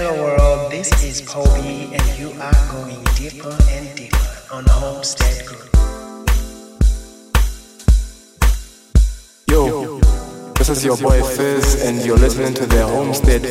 Hello world, this is Poby and you are going deeper and deeper on Homestead Grooves. Yo, this is your boy Fizz and you're listening to the Homestead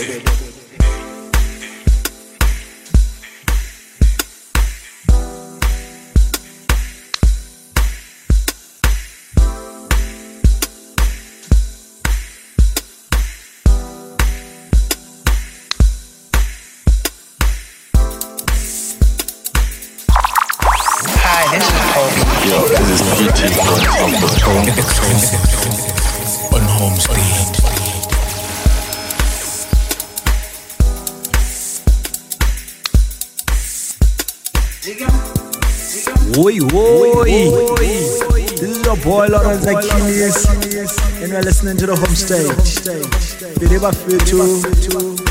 stage. Believe I feel too.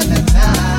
How you wanna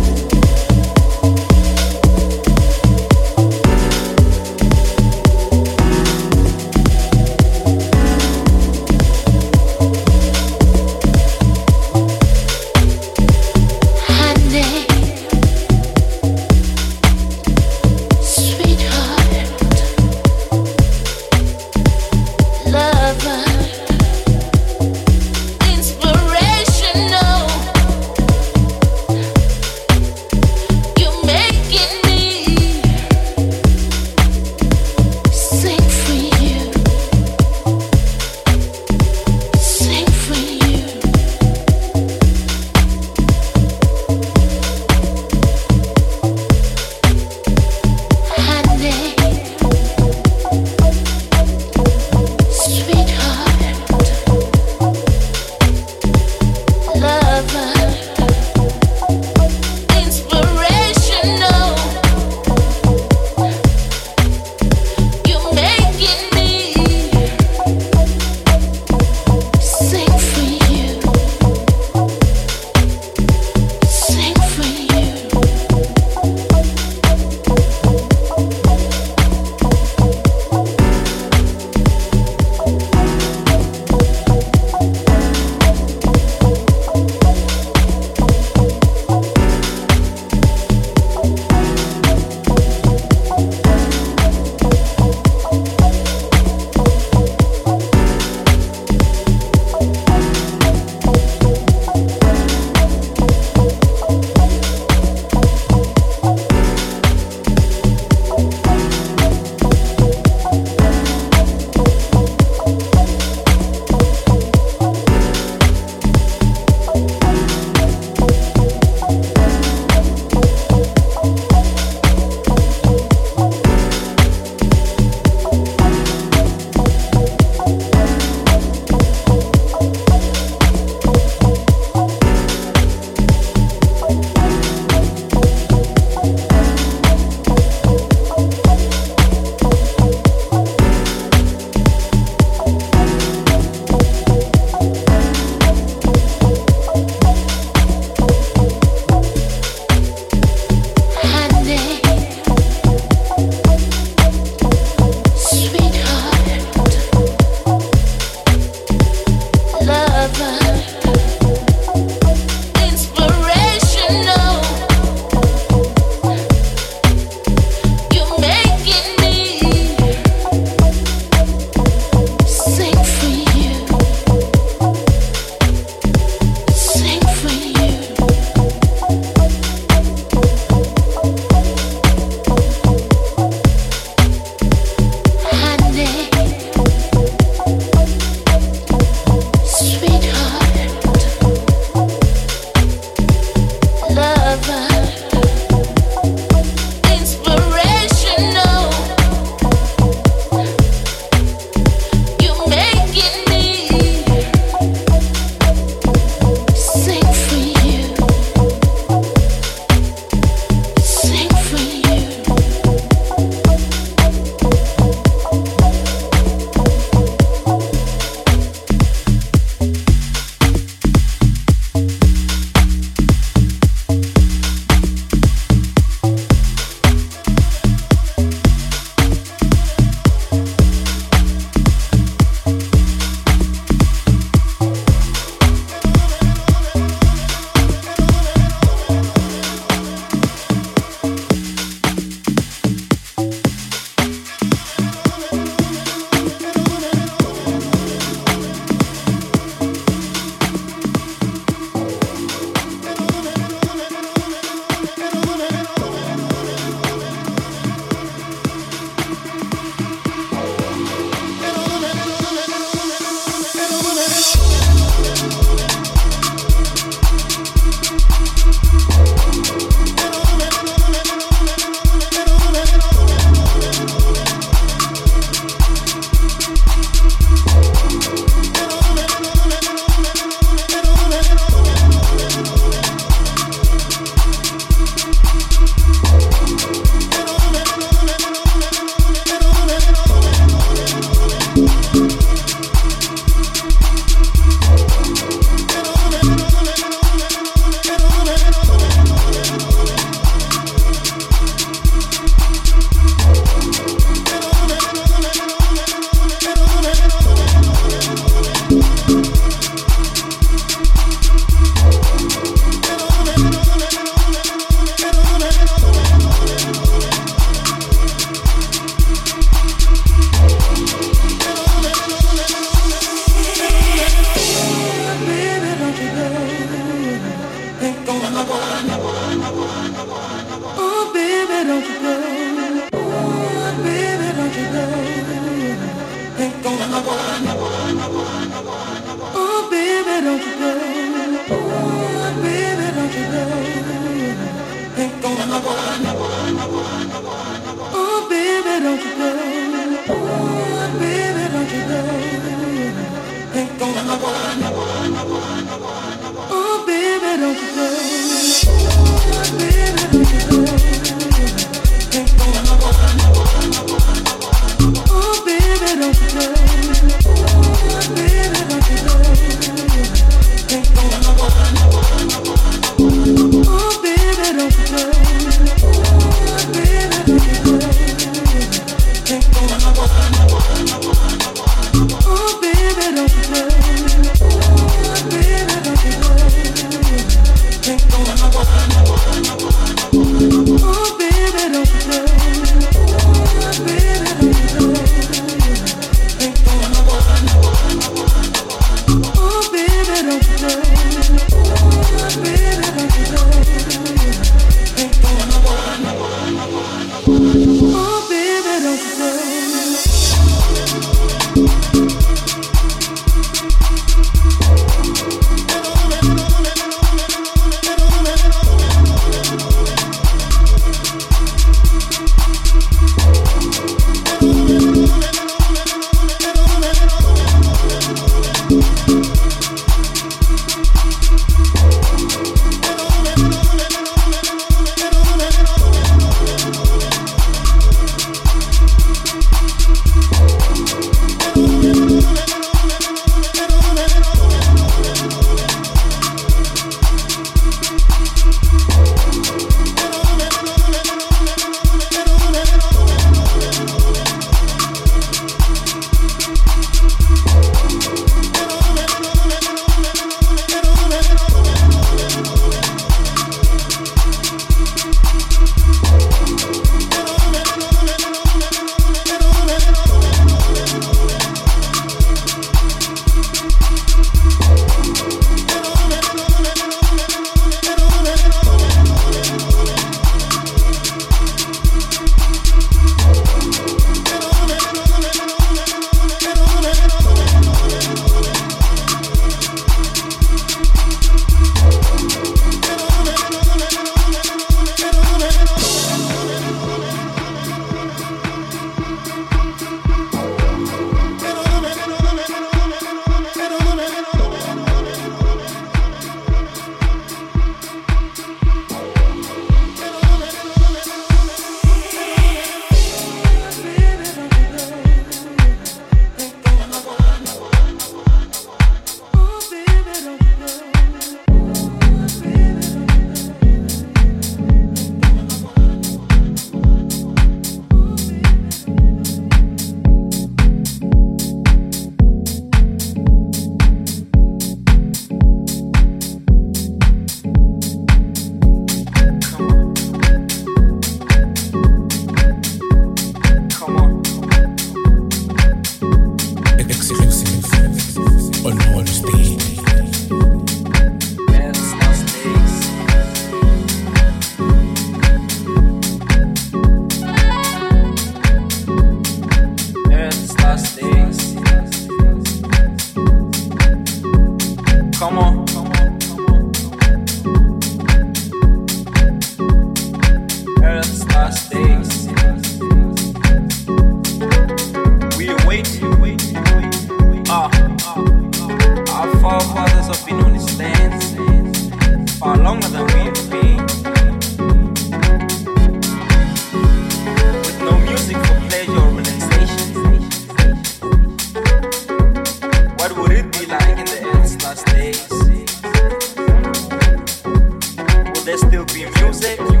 Still be music?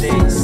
these days.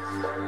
Yeah.